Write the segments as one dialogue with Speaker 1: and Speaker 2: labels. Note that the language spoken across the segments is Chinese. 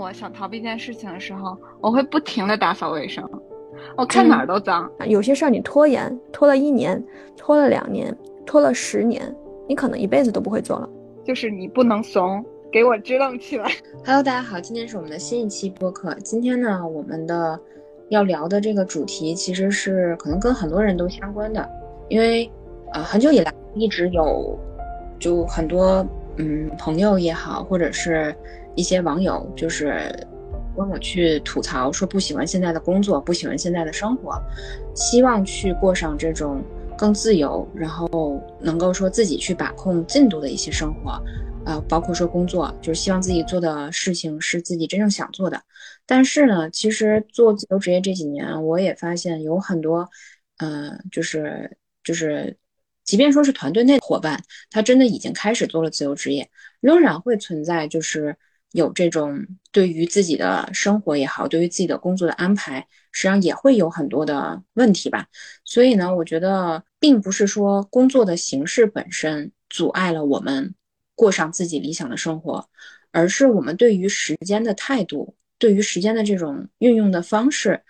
Speaker 1: 我想逃避一件事情的时候，我会不停的打扫卫生，我看哪儿都脏。
Speaker 2: 有些事儿你拖延，拖了一年，拖了两年，拖了十年，你可能一辈子都不会做了。
Speaker 1: 就是你不能怂，给我支棱起来。
Speaker 3: Hello，大家好，今天是我们的新一期播客。今天呢，我们的要聊的这个主题其实是可能跟很多人都相关的，因为呃很久以来一直有就很多嗯朋友也好，或者是。一些网友就是跟我去吐槽，说不喜欢现在的工作，不喜欢现在的生活，希望去过上这种更自由，然后能够说自己去把控进度的一些生活，呃，包括说工作，就是希望自己做的事情是自己真正想做的。但是呢，其实做自由职业这几年，我也发现有很多，呃，就是就是，即便说是团队内的伙伴，他真的已经开始做了自由职业，仍然会存在就是。有这种对于自己的生活也好，对于自己的工作的安排，实际上也会有很多的问题吧。所以呢，我觉得并不是说工作的形式本身阻碍了我们过上自己理想的生活，而是我们对于时间的态度，对于时间的这种运用的方式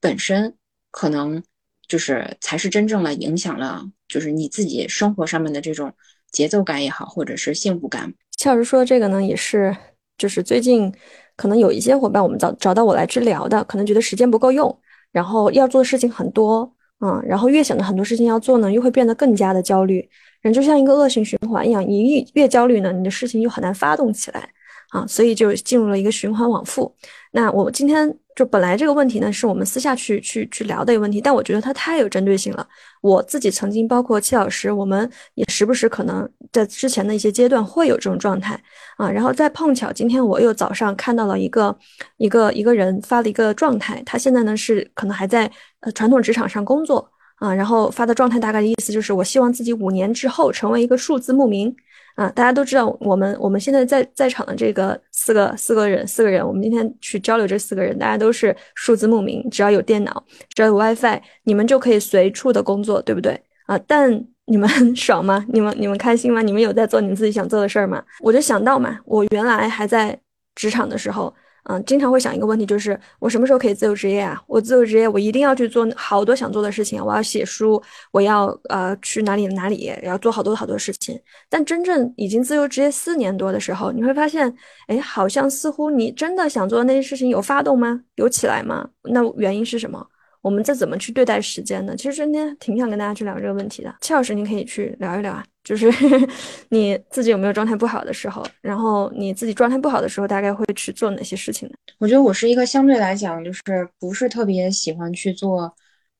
Speaker 3: 本身，可能就是才是真正的影响了，就是你自己生活上面的这种节奏感也好，或者是幸福感。
Speaker 2: 俏实说这个呢，也是。就是最近可能有一些伙伴，我们找找到我来治疗的，可能觉得时间不够用，然后要做的事情很多，啊，然后越想着很多事情要做呢，又会变得更加的焦虑，人就像一个恶性循环一样，你越越焦虑呢，你的事情又很难发动起来，啊，所以就进入了一个循环往复。那我今天。就本来这个问题呢，是我们私下去去去聊的一个问题，但我觉得它太有针对性了。我自己曾经，包括戚老师，我们也时不时可能在之前的一些阶段会有这种状态啊。然后再碰巧今天我又早上看到了一个一个一个人发了一个状态，他现在呢是可能还在呃传统职场上工作啊，然后发的状态大概的意思就是，我希望自己五年之后成为一个数字牧民。啊，大家都知道，我们我们现在在在场的这个四个四个人四个人，我们今天去交流这四个人，大家都是数字牧民，只要有电脑，只要有 WiFi，你们就可以随处的工作，对不对？啊，但你们 爽吗？你们你们开心吗？你们有在做你们自己想做的事儿吗？我就想到嘛，我原来还在职场的时候。嗯，经常会想一个问题，就是我什么时候可以自由职业啊？我自由职业，我一定要去做好多想做的事情，我要写书，我要呃去哪里哪里，要做好多好多事情。但真正已经自由职业四年多的时候，你会发现，哎，好像似乎你真的想做的那些事情有发动吗？有起来吗？那原因是什么？我们再怎么去对待时间呢？其实今天挺想跟大家去聊这个问题的。七老师，您可以去聊一聊啊。就是 你自己有没有状态不好的时候？然后你自己状态不好的时候，大概会去做哪些事情呢？
Speaker 3: 我觉得我是一个相对来讲，就是不是特别喜欢去做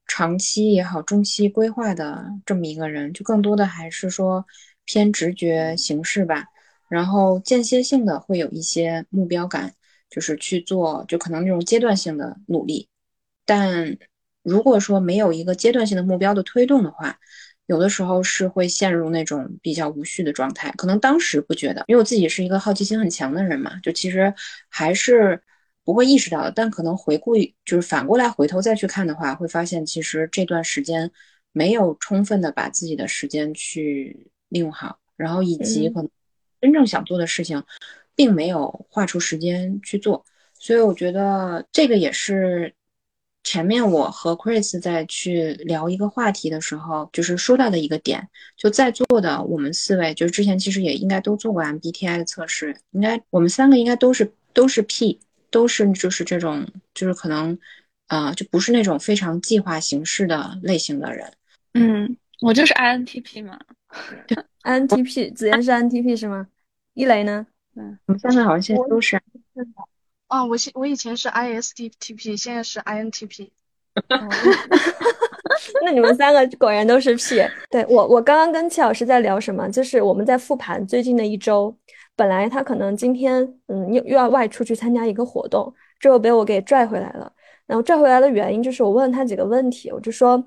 Speaker 3: 长期也好、中期规划的这么一个人，就更多的还是说偏直觉形式吧。然后间歇性的会有一些目标感，就是去做，就可能那种阶段性的努力。但如果说没有一个阶段性的目标的推动的话，有的时候是会陷入那种比较无序的状态，可能当时不觉得，因为我自己是一个好奇心很强的人嘛，就其实还是不会意识到的。但可能回顾，就是反过来回头再去看的话，会发现其实这段时间没有充分的把自己的时间去利用好，然后以及可能真正想做的事情，并没有划出时间去做，所以我觉得这个也是。前面我和 Chris 在去聊一个话题的时候，就是说到的一个点，就在座的我们四位，就是之前其实也应该都做过 MBTI 的测试，应该我们三个应该都是都是 P，都是就是这种就是可能，呃，就不是那种非常计划形式的类型的人。
Speaker 1: 嗯，我就是 INTP 嘛
Speaker 2: ，INTP，子妍是 INTP 是吗？一雷呢？
Speaker 3: 嗯，我们三个好像现在都是。
Speaker 4: 啊，我现我以前是 ISTP，现在是 INTP。
Speaker 2: 那你们三个果然都是 P。对我，我刚刚跟戚老师在聊什么？就是我们在复盘最近的一周。本来他可能今天嗯又又要外出去参加一个活动，之后被我给拽回来了。然后拽回来的原因就是我问他几个问题，我就说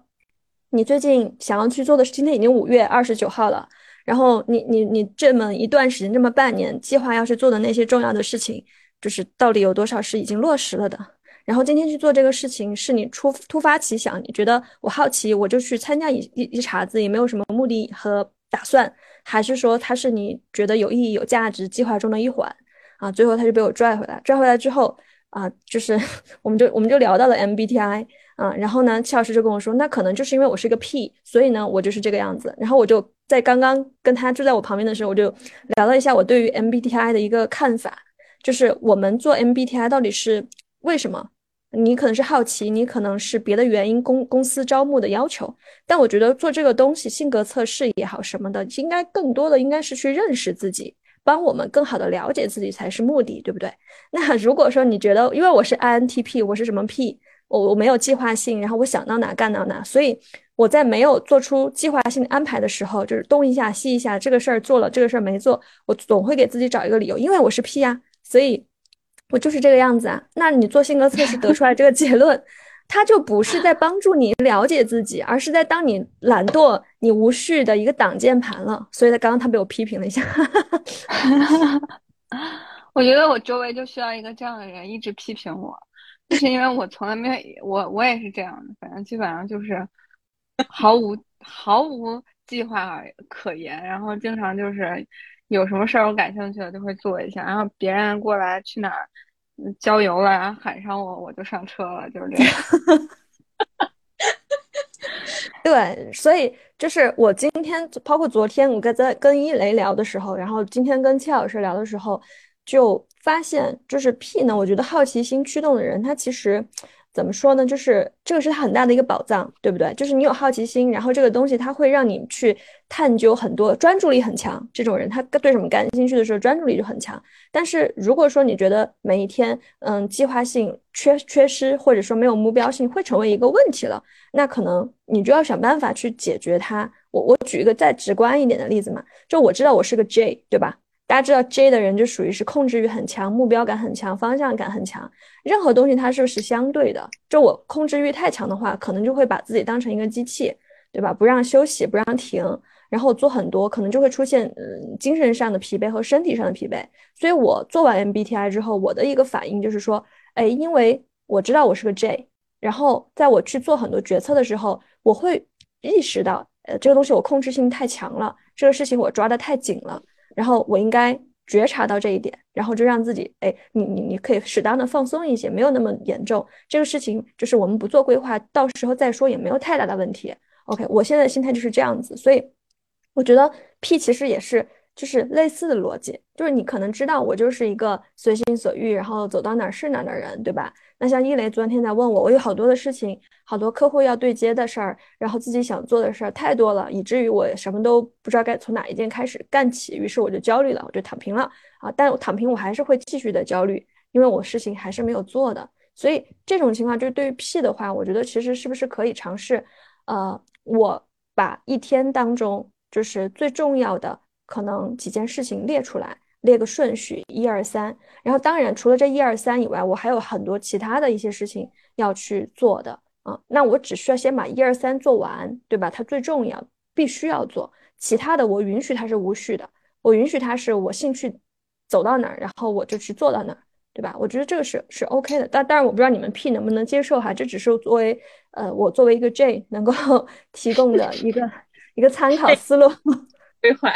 Speaker 2: 你最近想要去做的是，今天已经五月二十九号了。然后你你你这么一段时间，这么半年，计划要去做的那些重要的事情。就是到底有多少是已经落实了的？然后今天去做这个事情，是你突突发奇想，你觉得我好奇，我就去参加一一一茬子，也没有什么目的和打算，还是说它是你觉得有意义、有价值计划中的一环？啊，最后他就被我拽回来，拽回来之后啊，就是 我们就我们就聊到了 MBTI 啊，然后呢，戚老师就跟我说，那可能就是因为我是一个 P，所以呢，我就是这个样子。然后我就在刚刚跟他住在我旁边的时候，我就聊了一下我对于 MBTI 的一个看法，就是我们做 MBTI 到底是为什么？你可能是好奇，你可能是别的原因，公公司招募的要求。但我觉得做这个东西，性格测试也好什么的，应该更多的应该是去认识自己，帮我们更好的了解自己才是目的，对不对？那如果说你觉得，因为我是 INTP，我是什么 P，我我没有计划性，然后我想到哪干到哪，所以我在没有做出计划性安排的时候，就是东一下西一下，这个事儿做了，这个事儿没做，我总会给自己找一个理由，因为我是 P 呀，所以。我就是这个样子啊，那你做性格测试得出来这个结论，它就不是在帮助你了解自己，而是在当你懒惰、你无序的一个挡箭盘了。所以他刚刚他被我批评了一下，
Speaker 1: 我觉得我周围就需要一个这样的人，一直批评我，就是因为我从来没有，我我也是这样的，反正基本上就是毫无毫无计划可言，然后经常就是。有什么事儿我感兴趣的就会做一下，然后别人过来去哪儿郊游了，然后喊上我，我就上车了，就是这样。
Speaker 2: 对，所以就是我今天，包括昨天我跟在跟一雷聊的时候，然后今天跟戚老师聊的时候，就发现就是 P 呢，我觉得好奇心驱动的人，他其实。怎么说呢？就是这个是他很大的一个宝藏，对不对？就是你有好奇心，然后这个东西它会让你去探究很多，专注力很强。这种人他对什么感兴趣的时候，专注力就很强。但是如果说你觉得每一天，嗯，计划性缺缺失，或者说没有目标性，会成为一个问题了，那可能你就要想办法去解决它。我我举一个再直观一点的例子嘛，就我知道我是个 J，对吧？大家知道 J 的人就属于是控制欲很强、目标感很强、方向感很强。任何东西它是不是相对的？就我控制欲太强的话，可能就会把自己当成一个机器，对吧？不让休息，不让停，然后做很多，可能就会出现嗯精神上的疲惫和身体上的疲惫。所以我做完 MBTI 之后，我的一个反应就是说，哎，因为我知道我是个 J，然后在我去做很多决策的时候，我会意识到，呃，这个东西我控制性太强了，这个事情我抓得太紧了。然后我应该觉察到这一点，然后就让自己，哎，你你你可以适当的放松一些，没有那么严重。这个事情就是我们不做规划，到时候再说也没有太大的问题。OK，我现在的心态就是这样子，所以我觉得 P 其实也是。就是类似的逻辑，就是你可能知道我就是一个随心所欲，然后走到哪儿是哪儿的人，对吧？那像一雷昨天在问我，我有好多的事情，好多客户要对接的事儿，然后自己想做的事儿太多了，以至于我什么都不知道该从哪一件开始干起，于是我就焦虑了，我就躺平了啊！但我躺平，我还是会继续的焦虑，因为我事情还是没有做的。所以这种情况，就是对于 P 的话，我觉得其实是不是可以尝试，呃，我把一天当中就是最重要的。可能几件事情列出来，列个顺序，一二三。然后当然除了这一二三以外，我还有很多其他的一些事情要去做的啊。那我只需要先把一二三做完，对吧？它最重要，必须要做。其他的我允许它是无序的，我允许它是我兴趣走到哪儿，然后我就去做到哪儿，对吧？我觉得这个是是 OK 的。但当然我不知道你们 P 能不能接受哈，这只是作为呃我作为一个 J 能够 提供的一个一个参考思路。
Speaker 3: 规划，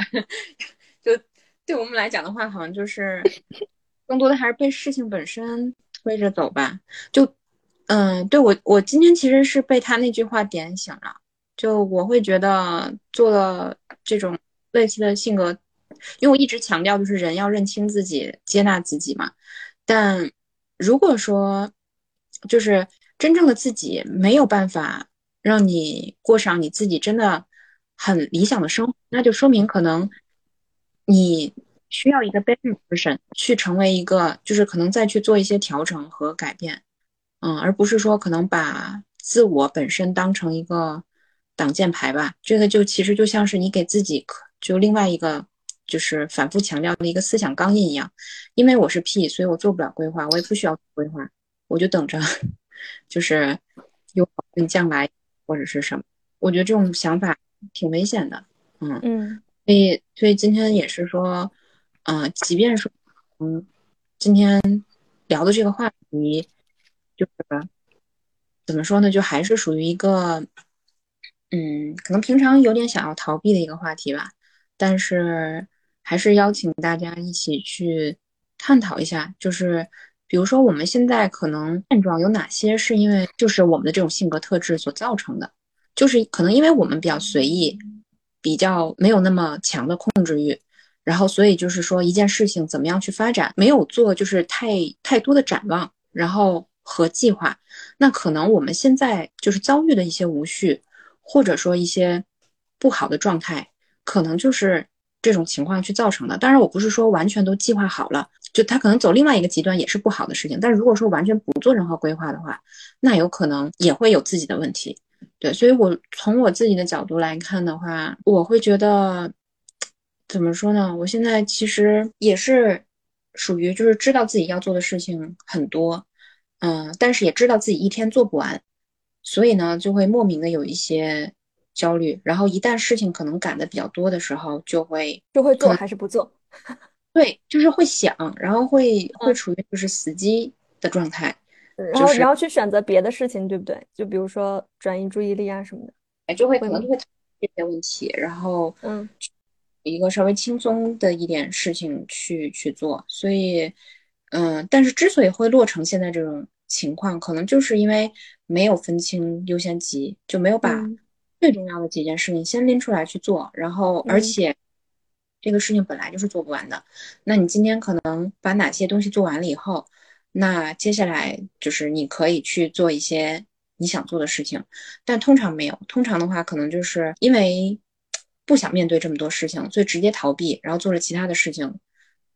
Speaker 3: 就对我们来讲的话，好像就是更多的还是被事情本身推着走吧。就，嗯，对我，我今天其实是被他那句话点醒了。就我会觉得做了这种类似的性格，因为我一直强调就是人要认清自己，接纳自己嘛。但如果说就是真正的自己没有办法让你过上你自己真的。很理想的生活，那就说明可能你需要一个 better person 去成为一个，就是可能再去做一些调整和改变，嗯，而不是说可能把自我本身当成一个挡箭牌吧。这个就其实就像是你给自己就另外一个就是反复强调的一个思想钢印一样。因为我是 P，所以我做不了规划，我也不需要规划，我就等着，就是有将来或者是什么。我觉得这种想法。挺危险的，嗯嗯，所以所以今天也是说，嗯，即便说，嗯，今天聊的这个话题，就是怎么说呢，就还是属于一个，嗯，可能平常有点想要逃避的一个话题吧，但是还是邀请大家一起去探讨一下，就是比如说我们现在可能现状有哪些是因为就是我们的这种性格特质所造成的，就是可能因为我们比较随意，比较没有那么强的控制欲，然后所以就是说一件事情怎么样去发展，没有做就是太太多的展望，然后和计划，那可能我们现在就是遭遇的一些无序，或者说一些不好的状态，可能就是这种情况去造成的。当然，我不是说完全都计划好了，就他可能走另外一个极端也是不好的事情。但如果说完全不做任何规划的话，那有可能也会有自己的问题。对，所以我从我自己的角度来看的话，我会觉得怎么说呢？我现在其实也是属于就是知道自己要做的事情很多，嗯，但是也知道自己一天做不完，所以呢就会莫名的有一些焦虑。然后一旦事情可能赶的比较多的时候，就会
Speaker 2: 就会做还是不做？
Speaker 3: 对，就是会想，然后会会处于就是死机的状态。
Speaker 2: 然后，然后去选择别的事情，对不对？就比如说转移注意力啊什么的，
Speaker 3: 哎，就会可能就会这些问题，然后
Speaker 2: 嗯，
Speaker 3: 一个稍微轻松的一点事情去去做。所以，嗯，但是之所以会落成现在这种情况，可能就是因为没有分清优先级，就没有把最重要的几件事情先拎出来去做。然后，而且这个事情本来就是做不完的。那你今天可能把哪些东西做完了以后？那接下来就是你可以去做一些你想做的事情，但通常没有。通常的话，可能就是因为不想面对这么多事情，所以直接逃避，然后做了其他的事情，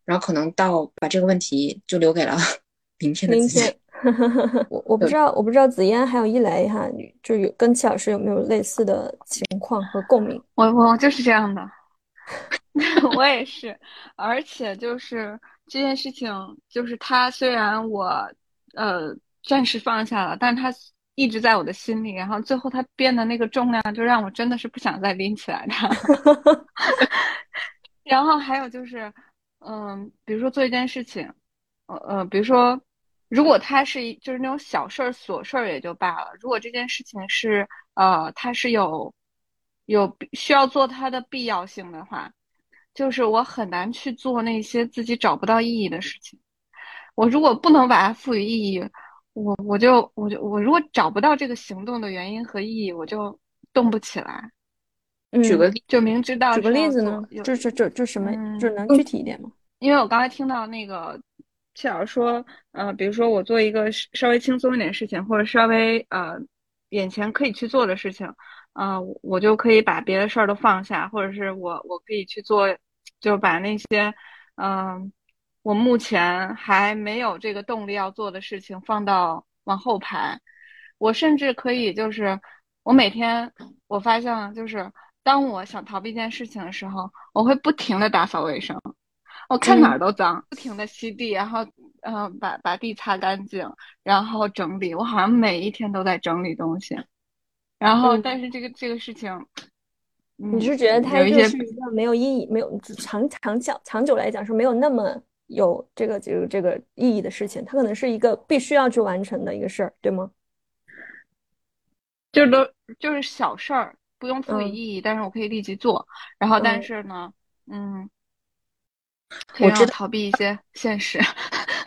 Speaker 3: 然后可能到把这个问题就留给了 明天的自己。
Speaker 2: 我我不知道，我不知道紫嫣还有一雷哈，就有跟戚老师有没有类似的情况和共鸣？
Speaker 1: 我我就是这样的，我也是，而且就是。这件事情就是他，虽然我呃暂时放下了，但是他一直在我的心里。然后最后他变的那个重量，就让我真的是不想再拎起来它。然后还有就是，嗯，比如说做一件事情，呃呃，比如说，如果他是就是那种小事儿、琐事儿也就罢了。如果这件事情是呃，它是有有需要做它的必要性的话。就是我很难去做那些自己找不到意义的事情。我如果不能把它赋予意义，我我就我就我如果找不到这个行动的原因和意义，我就动不起来。
Speaker 3: 举个例，
Speaker 1: 就明知道
Speaker 2: 举个例子呢？就就就就什么？就能具体一点吗？
Speaker 1: 因为我刚才听到那个谢老师说，呃，比如说我做一个稍微轻松一点事情，或者稍微呃眼前可以去做的事情，啊，我就可以把别的事儿都放下，或者是我我可以去做。就把那些，嗯，我目前还没有这个动力要做的事情放到往后排。我甚至可以，就是我每天我发现，就是当我想逃避一件事情的时候，我会不停的打扫卫生。我看哪儿都脏，不停的吸地，然后嗯，把把地擦干净，然后整理。我好像每一天都在整理东西。然后，但是这个这个事情。
Speaker 2: 你是觉得它就是一个没有意义、没有长长久长久来讲是没有那么有这个这个这个意义的事情，它可能是一个必须要去完成的一个事儿，对吗？
Speaker 1: 就是都就是小事儿，不用赋予意义，但是我可以立即做。然后，但是呢，嗯，
Speaker 3: 我知道
Speaker 1: 逃避一些现实，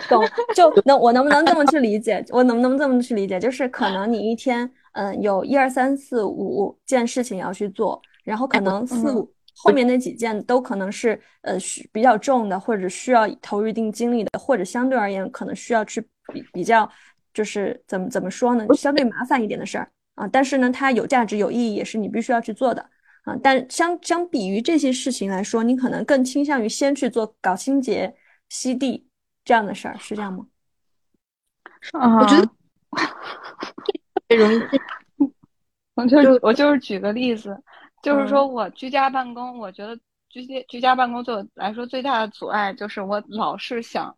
Speaker 2: 懂？就能我能不能这么去理解？我能不能这么去理解？就是可能你一天嗯有一二三四五件事情要去做。然后可能四五后面那几件都可能是呃需比较重的，或者需要投入一定精力的，或者相对而言可能需要去比比较就是怎么怎么说呢，相对麻烦一点的事儿啊。但是呢，它有价值有意义，也是你必须要去做的啊。但相相比于这些事情来说，你可能更倾向于先去做搞清洁、吸地这样的事儿，是这样吗？
Speaker 1: 啊，
Speaker 3: 我觉得特别容易。
Speaker 1: 我就我就是举个例子。就是说我居家办公，我觉得居家居家办公对我来说最大的阻碍就是我老是想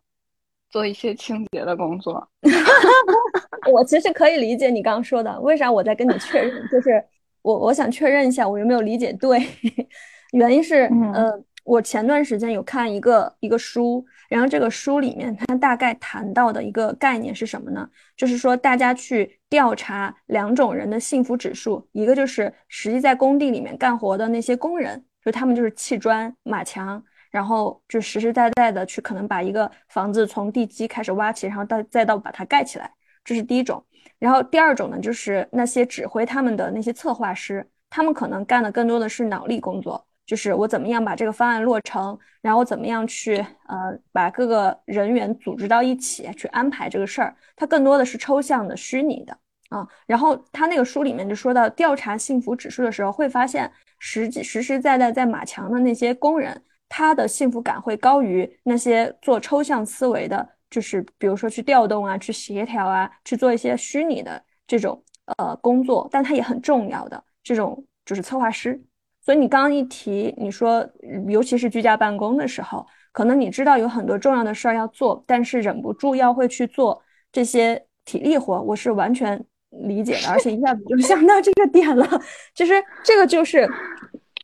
Speaker 1: 做一些清洁的工作。
Speaker 2: 我其实可以理解你刚刚说的，为啥我在跟你确认？就是我我想确认一下我有没有理解对。原因是，呃，我前段时间有看一个一个书，然后这个书里面它大概谈到的一个概念是什么呢？就是说大家去。调查两种人的幸福指数，一个就是实际在工地里面干活的那些工人，就他们就是砌砖、码墙，然后就实实在在的去可能把一个房子从地基开始挖起，然后到再到把它盖起来，这是第一种。然后第二种呢，就是那些指挥他们的那些策划师，他们可能干的更多的是脑力工作，就是我怎么样把这个方案落成，然后怎么样去呃把各个人员组织到一起去安排这个事儿，它更多的是抽象的、虚拟的。啊，然后他那个书里面就说到调查幸福指数的时候，会发现实际实实在在在马强的那些工人，他的幸福感会高于那些做抽象思维的，就是比如说去调动啊、去协调啊、去做一些虚拟的这种呃工作，但他也很重要的这种就是策划师。所以你刚刚一提，你说尤其是居家办公的时候，可能你知道有很多重要的事儿要做，但是忍不住要会去做这些体力活，我是完全。理解的，而且一下子就 想到这个点了，其实这个就是，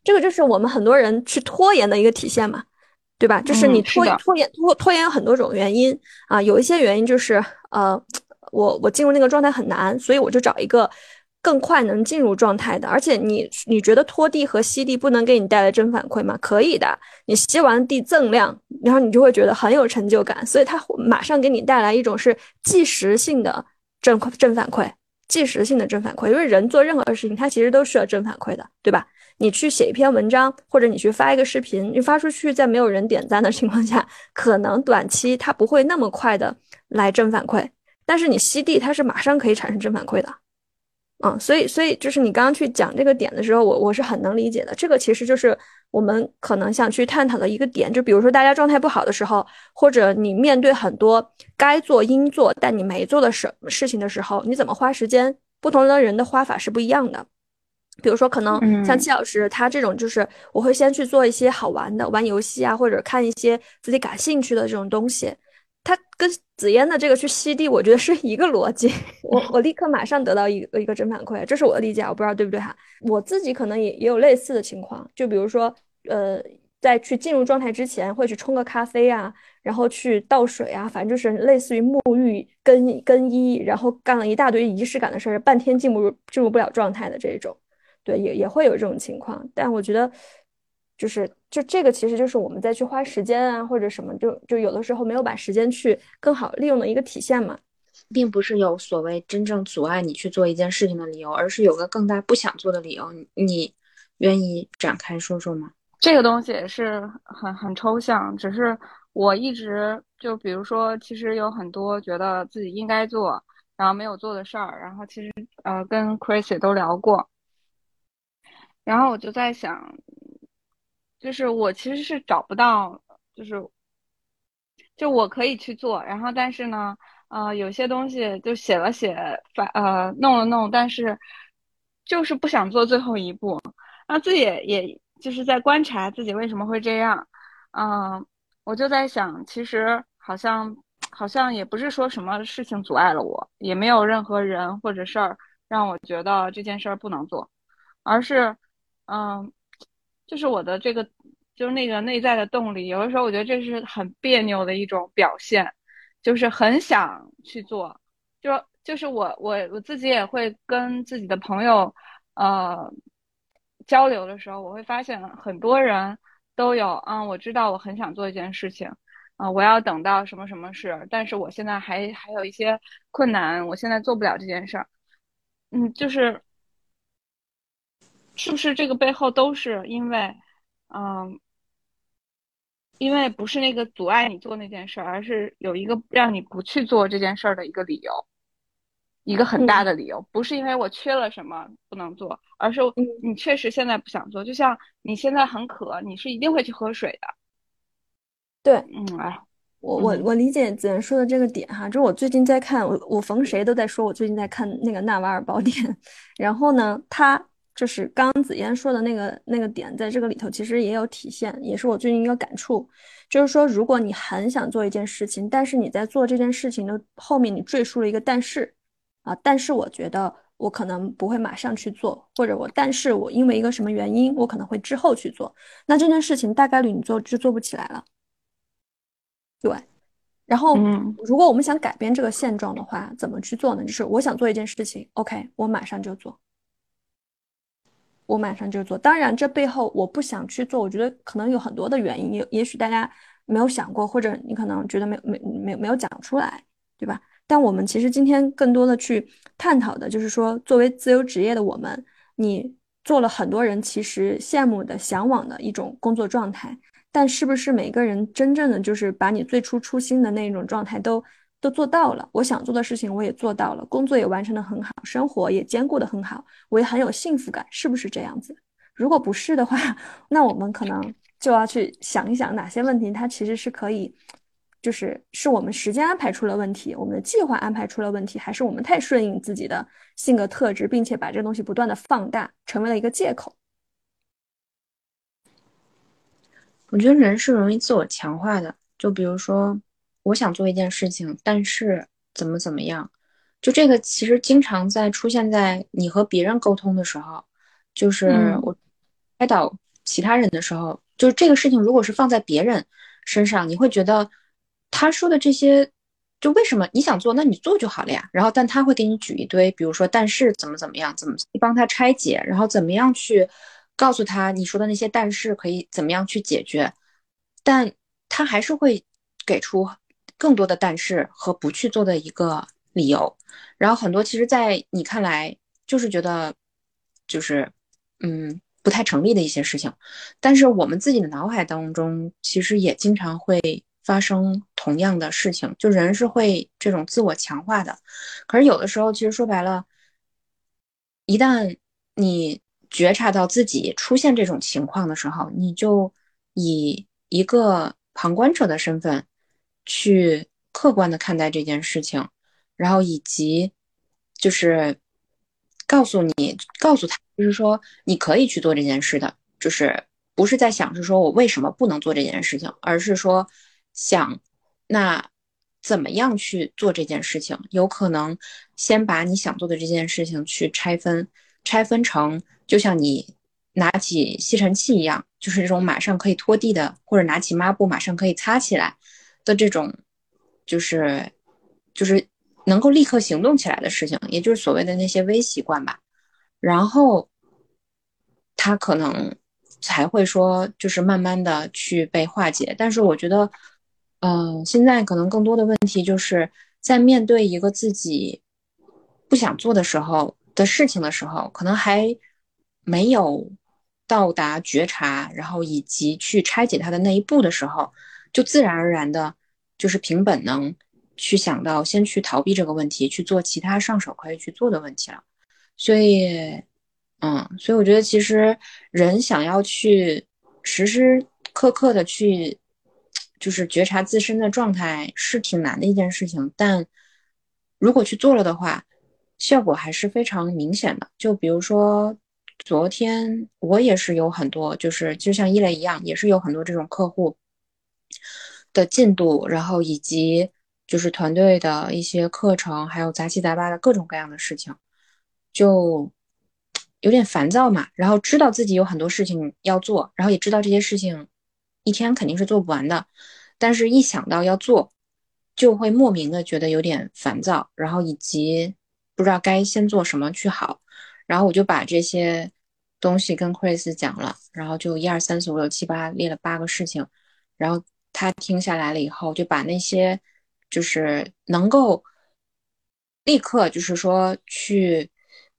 Speaker 2: 这个就是我们很多人去拖延的一个体现嘛，对吧？就是你拖拖延拖拖延有很多种原因啊，有一些原因就是呃，我我进入那个状态很难，所以我就找一个更快能进入状态的。而且你你觉得拖地和吸地不能给你带来正反馈吗？可以的，你吸完地锃亮，然后你就会觉得很有成就感，所以它马上给你带来一种是即时性的正正反馈。即时性的正反馈，因为人做任何事情，他其实都需要正反馈的，对吧？你去写一篇文章，或者你去发一个视频，你发出去，在没有人点赞的情况下，可能短期它不会那么快的来正反馈，但是你吸地，它是马上可以产生正反馈的。嗯，所以，所以就是你刚刚去讲这个点的时候，我我是很能理解的。这个其实就是我们可能想去探讨的一个点，就比如说大家状态不好的时候，或者你面对很多该做应做但你没做的事事情的时候，你怎么花时间？不同的人的花法是不一样的。比如说，可能像季老师他这种，就是我会先去做一些好玩的，玩游戏啊，或者看一些自己感兴趣的这种东西。它跟紫嫣的这个去吸地，我觉得是一个逻辑。我我立刻马上得到一个一个正反馈，这是我的理解，我不知道对不对哈。我自己可能也也有类似的情况，就比如说，呃，在去进入状态之前，会去冲个咖啡啊，然后去倒水啊，反正就是类似于沐浴、更更衣，然后干了一大堆仪式感的事儿，半天进不入进入不了状态的这种，对，也也会有这种情况。但我觉得。就是就这个，其实就是我们在去花时间啊，或者什么，就就有的时候没有把时间去更好利用的一个体现嘛，
Speaker 3: 并不是有所谓真正阻碍你去做一件事情的理由，而是有个更大不想做的理由。你愿意展开说说吗？
Speaker 1: 这个东西也是很很抽象，只是我一直就比如说，其实有很多觉得自己应该做，然后没有做的事儿，然后其实呃跟 Chris 也都聊过，然后我就在想。就是我其实是找不到，就是，就我可以去做，然后但是呢，呃，有些东西就写了写，反呃弄了弄，但是就是不想做最后一步，那自己也也就是在观察自己为什么会这样，嗯，我就在想，其实好像好像也不是说什么事情阻碍了我，也没有任何人或者事儿让我觉得这件事儿不能做，而是，嗯。就是我的这个，就是那个内在的动力。有的时候我觉得这是很别扭的一种表现，就是很想去做。就就是我我我自己也会跟自己的朋友，呃，交流的时候，我会发现很多人都有，嗯，我知道我很想做一件事情，啊，我要等到什么什么事，但是我现在还还有一些困难，我现在做不了这件事儿。嗯，就是。是不是这个背后都是因为，嗯，因为不是那个阻碍你做那件事儿，而是有一个让你不去做这件事儿的一个理由，一个很大的理由，不是因为我缺了什么不能做，而是你确实现在不想做。就像你现在很渴，你是一定会去喝水的。
Speaker 2: 对，
Speaker 1: 嗯，哎，
Speaker 2: 我我我理解子言说的这个点哈，就是我最近在看，我我逢谁都在说我最近在看那个《纳瓦尔宝典》，然后呢，他。就是刚刚紫嫣说的那个那个点，在这个里头其实也有体现，也是我最近一个感触。就是说，如果你很想做一件事情，但是你在做这件事情的后面，你赘述了一个但是啊，但是我觉得我可能不会马上去做，或者我但是我因为一个什么原因，我可能会之后去做。那这件事情大概率你做就做不起来了。对。然后，如果我们想改变这个现状的话，怎么去做呢？就是我想做一件事情，OK，我马上就做。我马上就做。当然，这背后我不想去做，我觉得可能有很多的原因，也也许大家没有想过，或者你可能觉得没没没没有讲出来，对吧？但我们其实今天更多的去探讨的就是说，作为自由职业的我们，你做了很多人其实羡慕的、向往的一种工作状态，但是不是每个人真正的就是把你最初初心的那种状态都？都做到了，我想做的事情我也做到了，工作也完成的很好，生活也兼顾的很好，我也很有幸福感，是不是这样子？如果不是的话，那我们可能就要去想一想哪些问题，它其实是可以，就是是我们时间安排出了问题，我们的计划安排出了问题，还是我们太顺应自己的性格特质，并且把这个东西不断的放大，成为了一个借口？
Speaker 3: 我觉得人是容易自我强化的，就比如说。我想做一件事情，但是怎么怎么样，就这个其实经常在出现在你和别人沟通的时候，就是我开导其他人的时候，就是这个事情如果是放在别人身上，你会觉得他说的这些，就为什么你想做，那你做就好了呀。然后，但他会给你举一堆，比如说但是怎么怎么样，怎么你帮他拆解，然后怎么样去告诉他你说的那些但是可以怎么样去解决，但他还是会给出。更多的但是和不去做的一个理由，然后很多其实，在你看来就是觉得就是嗯不太成立的一些事情，但是我们自己的脑海当中其实也经常会发生同样的事情，就人是会这种自我强化的。可是有的时候，其实说白了，一旦你觉察到自己出现这种情况的时候，你就以一个旁观者的身份。去客观的看待这件事情，然后以及就是告诉你，告诉他，就是说你可以去做这件事的，就是不是在想是说我为什么不能做这件事情，而是说想那怎么样去做这件事情。有可能先把你想做的这件事情去拆分，拆分成就像你拿起吸尘器一样，就是这种马上可以拖地的，或者拿起抹布马上可以擦起来。的这种，就是就是能够立刻行动起来的事情，也就是所谓的那些微习惯吧。然后他可能才会说，就是慢慢的去被化解。但是我觉得，嗯，现在可能更多的问题就是在面对一个自己不想做的时候的事情的时候，可能还没有到达觉察，然后以及去拆解它的那一步的时候，就自然而然的。就是凭本能去想到先去逃避这个问题，去做其他上手可以去做的问题了。所以，嗯，所以我觉得其实人想要去时时刻刻的去，就是觉察自身的状态是挺难的一件事情。但如果去做了的话，效果还是非常明显的。就比如说昨天我也是有很多，就是就像一类一样，也是有很多这种客户。的进度，然后以及就是团队的一些课程，还有杂七杂八的各种各样的事情，就有点烦躁嘛。然后知道自己有很多事情要做，然后也知道这些事情一天肯定是做不完的，但是一想到要做，就会莫名的觉得有点烦躁，然后以及不知道该先做什么去好。然后我就把这些东西跟 Chris 讲了，然后就一二三四五六七八列了八个事情，然后。他听下来了以后，就把那些就是能够立刻就是说去，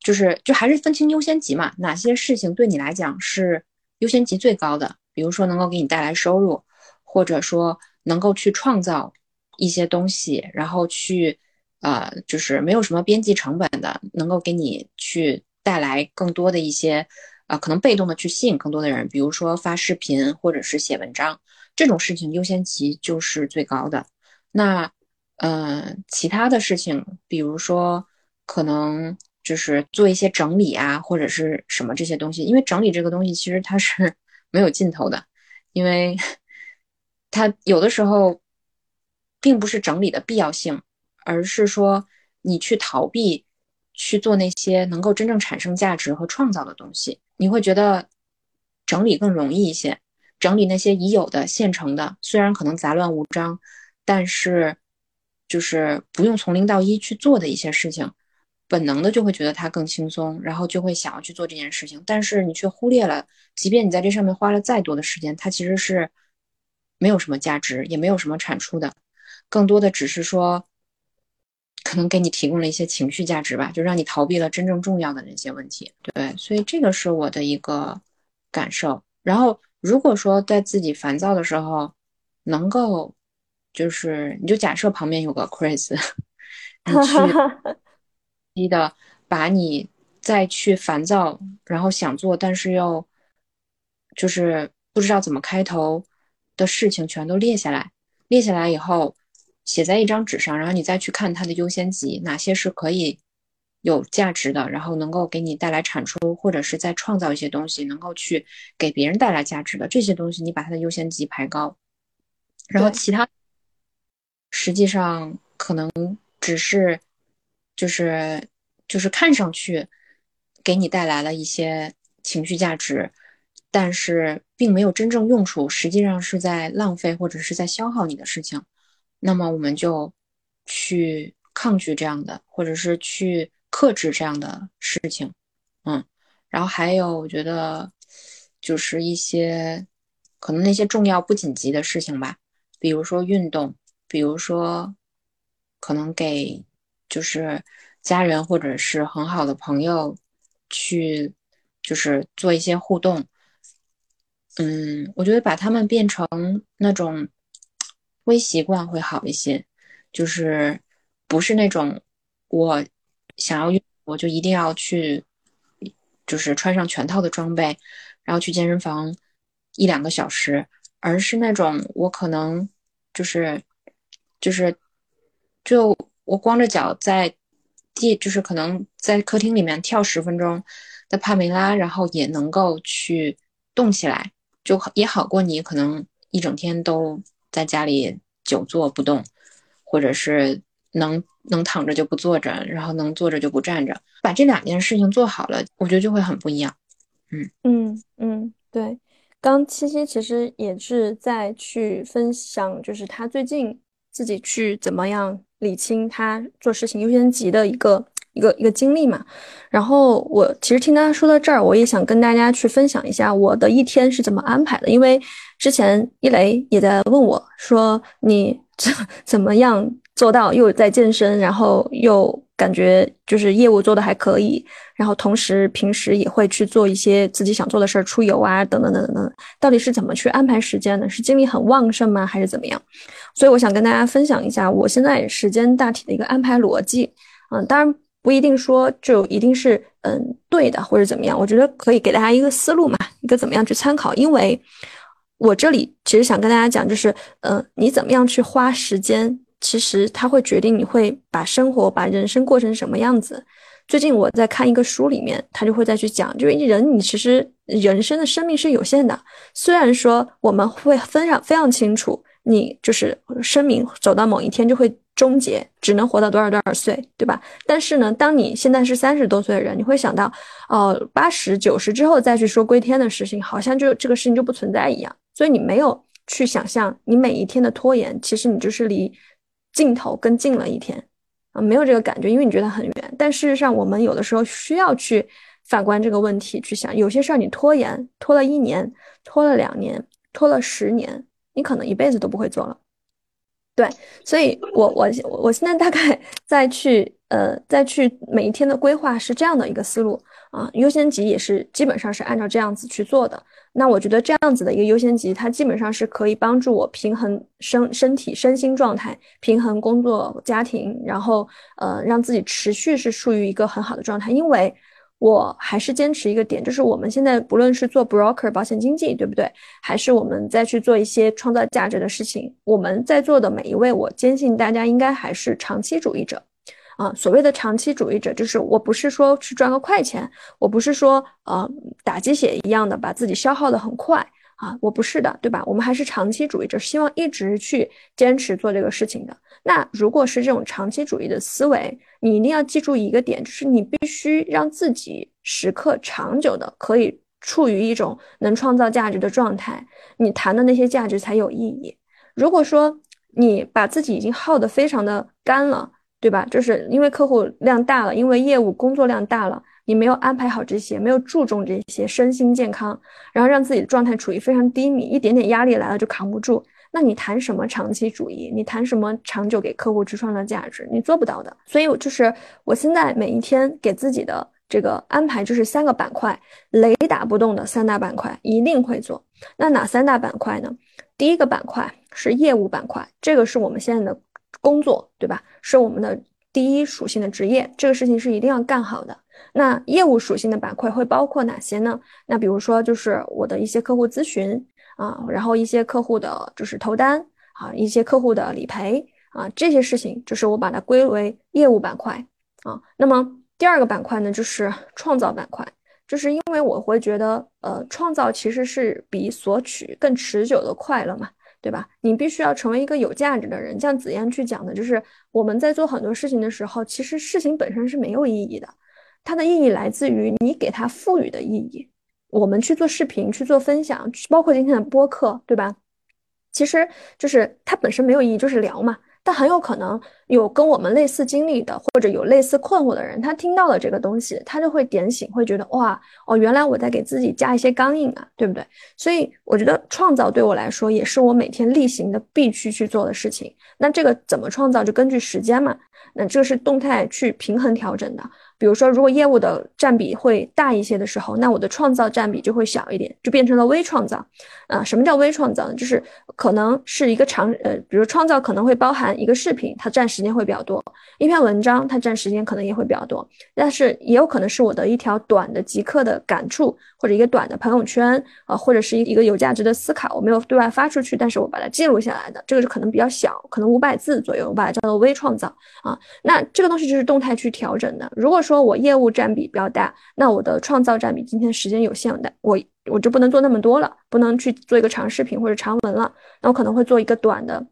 Speaker 3: 就是就还是分清优先级嘛，哪些事情对你来讲是优先级最高的？比如说能够给你带来收入，或者说能够去创造一些东西，然后去呃，就是没有什么边际成本的，能够给你去带来更多的一些啊，可能被动的去吸引更多的人，比如说发视频或者是写文章。这种事情优先级就是最高的。那，嗯，其他的事情，比如说，可能就是做一些整理啊，或者是什么这些东西。因为整理这个东西，其实它是 没有尽头的，因为 它有的时候并不是整理的必要性，而是说你去逃避去做那些能够真正产生价值和创造的东西，你会觉得整理更容易一些。整理那些已有的现成的，虽然可能杂乱无章，但是就是不用从零到一去做的一些事情，本能的就会觉得它更轻松，然后就会想要去做这件事情，但是你却忽略了，即便你在这上面花了再多的时间，它其实是没有什么价值，也没有什么产出的，更多的只是说，可能给你提供了一些情绪价值吧，就让你逃避了真正重要的那些问题。对，所以这个是我的一个感受。然后如果说在自己烦躁的时候，能够，就是你就假设旁边有个 Chris，你去。一的把你再去烦躁，然后想做但是又就是不知道怎么开头的事情全都列下来，列下来以后写在一张纸上，然后你再去看它的优先级，哪些是可以有价值的，然后能够给你带来产出，或者是在创造一些东西，能够去给别人带来价值的这些东西，你把它的优先级排高，然后其他实际上可能只是。就是就是看上去给你带来了一些情绪价值，但是并没有真正用处，实际上是在浪费或者是在消耗你的事情。那么我们就去抗拒这样的，或者是去克制这样的事情。嗯，然后还有我觉得就是一些可能那些重要不紧急的事情吧，比如说运动，比如说可能给。就是家人或者是很好的朋友，去就是做一些互动。嗯，我觉得把他们变成那种微习惯会好一些，就是不是那种我想要我就一定要去，就是穿上全套的装备，然后去健身房一两个小时，而是那种我可能就是就是就。我光着脚在地，就是可能在客厅里面跳十分钟的帕梅拉，然后也能够去动起来，就也好过你可能一整天都在家里久坐不动，或者是能能躺着就不坐着，然后能坐着就不站着，把这两件事情做好了，我觉得就会很不一样。
Speaker 2: 嗯嗯嗯，对。刚七七其实也是在去分享，就是他最近自己去怎么样。理清他做事情优先级的一个一个一个经历嘛，然后我其实听他说到这儿，我也想跟大家去分享一下我的一天是怎么安排的。因为之前一雷也在问我说，你怎 怎么样做到又在健身，然后又感觉就是业务做的还可以，然后同时平时也会去做一些自己想做的事儿，出游啊等等等等等，到底是怎么去安排时间呢？是精力很旺盛吗？还是怎么样？所以我想跟大家分享一下我现在时间大体的一个安排逻辑，嗯，当然不一定说就一定是嗯对的或者怎么样，我觉得可以给大家一个思路嘛，一个怎么样去参考。因为我这里其实想跟大家讲，就是嗯，你怎么样去花时间，其实它会决定你会把生活、把人生过成什么样子。最近我在看一个书里面，他就会再去讲，就是人你其实人生的生命是有限的，虽然说我们会非常非常清楚。你就是生命走到某一天就会终结，只能活到多少多少岁，对吧？但是呢，当你现在是三十多岁的人，你会想到，哦，八十九十之后再去说归天的事情，好像就这个事情就不存在一样。所以你没有去想象，你每一天的拖延，其实你就是离尽头更近了一天啊，没有这个感觉，因为你觉得很远。但事实上，我们有的时候需要去反观这个问题，去想有些事儿你拖延拖了一年，拖了两年，拖了十年。你可能一辈子都不会做了，对，所以我我我现在大概 再去呃再去每一天的规划是这样的一个思路啊，优先级也是基本上是按照这样子去做的。那我觉得这样子的一个优先级，它基本上是可以帮助我平衡身身体身心状态，平衡工作家庭，然后呃让自己持续是处于一个很好的状态，因为。我还是坚持一个点，就是我们现在不论是做 broker 保险经纪，对不对？还是我们再去做一些创造价值的事情，我们在座的每一位，我坚信大家应该还是长期主义者，啊，所谓的长期主义者，就是我不是说去赚个快钱，我不是说呃打鸡血一样的把自己消耗的很快。啊，我不是的，对吧？我们还是长期主义者，希望一直去坚持做这个事情的。那如果是这种长期主义的思维，你一定要记住一个点，就是你必须让自己时刻长久的可以处于一种能创造价值的状态，你谈的那些价值才有意义。如果说你把自己已经耗得非常的干了，对吧？就是因为客户量大了，因为业务工作量大了，你没有安排好这些，没有注重这些身心健康，然后让自己的状态处于非常低迷，一点点压力来了就扛不住，那你谈什么长期主义？你谈什么长久给客户去创造价值？你做不到的。所以，我就是我现在每一天给自己的这个安排就是三个板块，雷打不动的三大板块一定会做。那哪三大板块呢？第一个板块是业务板块，这个是我们现在的。工作对吧？是我们的第一属性的职业，这个事情是一定要干好的。那业务属性的板块会包括哪些呢？那比如说就是我的一些客户咨询啊，然后一些客户的就是投单啊，一些客户的理赔啊，这些事情就是我把它归为业务板块啊。那么第二个板块呢，就是创造板块，就是因为我会觉得，呃，创造其实是比索取更持久的快乐嘛。对吧？你必须要成为一个有价值的人。像子嫣去讲的，就是我们在做很多事情的时候，其实事情本身是没有意义的，它的意义来自于你给它赋予的意义。我们去做视频，去做分享，包括今天的播客，对吧？其实就是它本身没有意义，就是聊嘛。但很有可能有跟我们类似经历的，或者有类似困惑的人，他听到了这个东西，他就会点醒，会觉得哇哦，原来我在给自己加一些钢印啊，对不对？所以我觉得创造对我来说也是我每天例行的必须去做的事情。那这个怎么创造，就根据时间嘛。那这是动态去平衡调整的。比如说，如果业务的占比会大一些的时候，那我的创造占比就会小一点，就变成了微创造。啊，什么叫微创造呢？就是可能是一个长呃，比如创造可能会包含一个视频，它占时间会比较多；一篇文章，它占时间可能也会比较多。但是也有可能是我的一条短的即刻的感触，或者一个短的朋友圈啊，或者是一一个有价值的思考，我没有对外发出去，但是我把它记录下来的，这个是可能比较小，可能五百字左右，我把它叫做微创造啊。那这个东西就是动态去调整的。如果说说我业务占比比较大，那我的创造占比今天时间有限的，我我就不能做那么多了，不能去做一个长视频或者长文了，那我可能会做一个短的，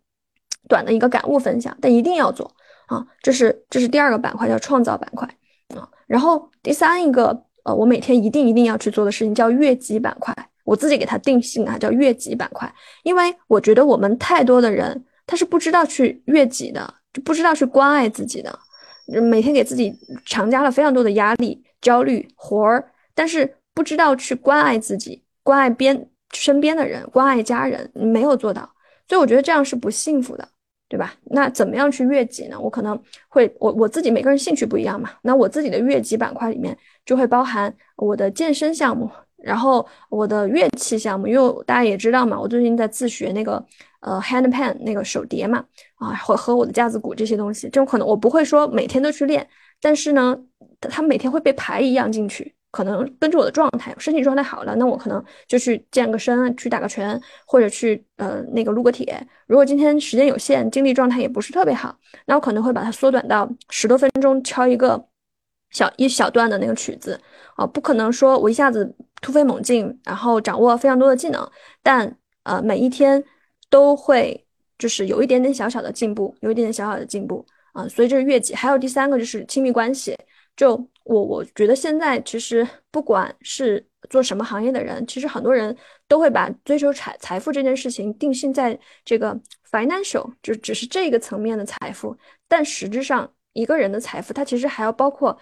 Speaker 2: 短的一个感悟分享，但一定要做啊，这是这是第二个板块叫创造板块啊，然后第三一个呃，我每天一定一定要去做的事情叫越级板块，我自己给它定性啊，叫越级板块，因为我觉得我们太多的人他是不知道去越级的，就不知道去关爱自己的。每天给自己强加了非常多的压力、焦虑活儿，但是不知道去关爱自己、关爱边身边的人、关爱家人，没有做到，所以我觉得这样是不幸福的，对吧？那怎么样去越级呢？我可能会我我自己每个人兴趣不一样嘛，那我自己的越级板块里面就会包含我的健身项目，然后我的乐器项目，因为大家也知道嘛，我最近在自学那个。呃，handpan 那个手碟嘛，啊，和和我的架子鼓这些东西，这种可能我不会说每天都去练，但是呢，它每天会被排一样进去，可能根据我的状态，身体状态好了，那我可能就去健个身，去打个拳，或者去呃那个撸个铁。如果今天时间有限，精力状态也不是特别好，那我可能会把它缩短到十多分钟，敲一个小一小段的那个曲子，啊，不可能说我一下子突飞猛进，然后掌握非常多的技能，但呃每一天。都会就是有一点点小小的进步，有一点点小小的进步啊，所以这是越级。还有第三个就是亲密关系，就我我觉得现在其实不管是做什么行业的人，其实很多人都会把追求财财富这件事情定性在这个 financial，就只是这个层面的财富。但实质上，一个人的财富，它其实还要包括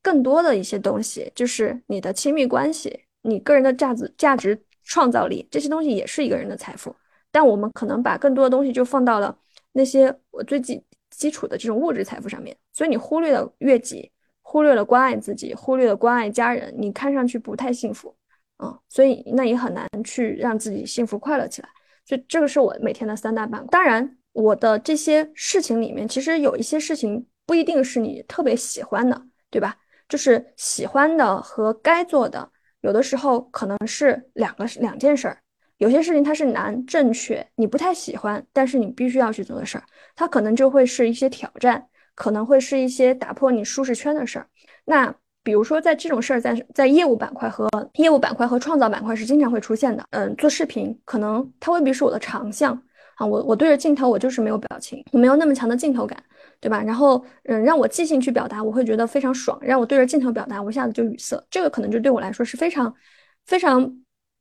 Speaker 2: 更多的一些东西，就是你的亲密关系、你个人的价值、价值创造力这些东西，也是一个人的财富。但我们可能把更多的东西就放到了那些我最基基础的这种物质财富上面，所以你忽略了悦己，忽略了关爱自己，忽略了关爱家人，你看上去不太幸福，嗯，所以那也很难去让自己幸福快乐起来。所以这个是我每天的三大板块。当然，我的这些事情里面，其实有一些事情不一定是你特别喜欢的，对吧？就是喜欢的和该做的，有的时候可能是两个两件事儿。有些事情它是难正确，你不太喜欢，但是你必须要去做的事儿，它可能就会是一些挑战，可能会是一些打破你舒适圈的事儿。那比如说在这种事儿，在在业务板块和业务板块和创造板块是经常会出现的。嗯，做视频可能它未必是我的长项啊，我我对着镜头我就是没有表情，我没有那么强的镜头感，对吧？然后嗯，让我即兴去表达，我会觉得非常爽；让我对着镜头表达，我一下子就语塞，这个可能就对我来说是非常非常。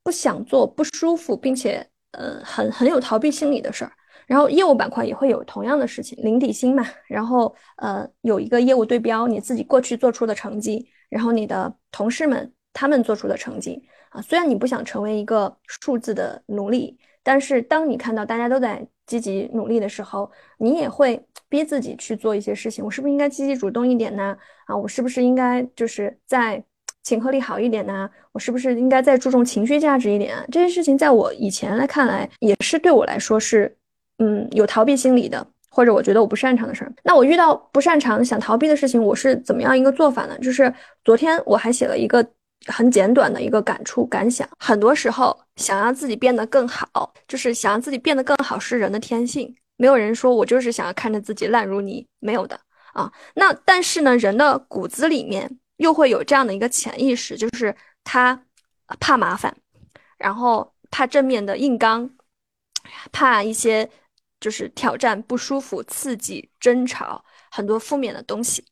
Speaker 2: 不想做不舒服，并且呃很很有逃避心理的事儿，然后业务板块也会有同样的事情，零底薪嘛，然后呃有一个业务对标，你自己过去做出的成绩，然后你的同事们他们做出的成绩啊，虽然你不想成为一个数字的奴隶，但是当你看到大家都在积极努力的时候，你也会逼自己去做一些事情。我是不是应该积极主动一点呢？啊，我是不是应该就是在亲和力好一点呢？我是不是应该再注重情绪价值一点？这些事情在我以前来看来，也是对我来说是。嗯，有逃避心理的，或者我觉得我不擅长的事儿，那我遇到不擅长想逃避的事情，我是怎么样一个做法呢？就是昨天我还写了一个很简短的一个感触感想。很多时候想让自己变得更好，就是想让自己变得更好是人的天性，没有人说我就是想要看着自己烂如泥，没有的啊。那但是呢，人的骨子里面又会有这样的一个潜意识，就是他怕麻烦，然后怕正面的硬刚，怕一些。就是挑战、不舒服、刺激、争吵，很多负面的东西。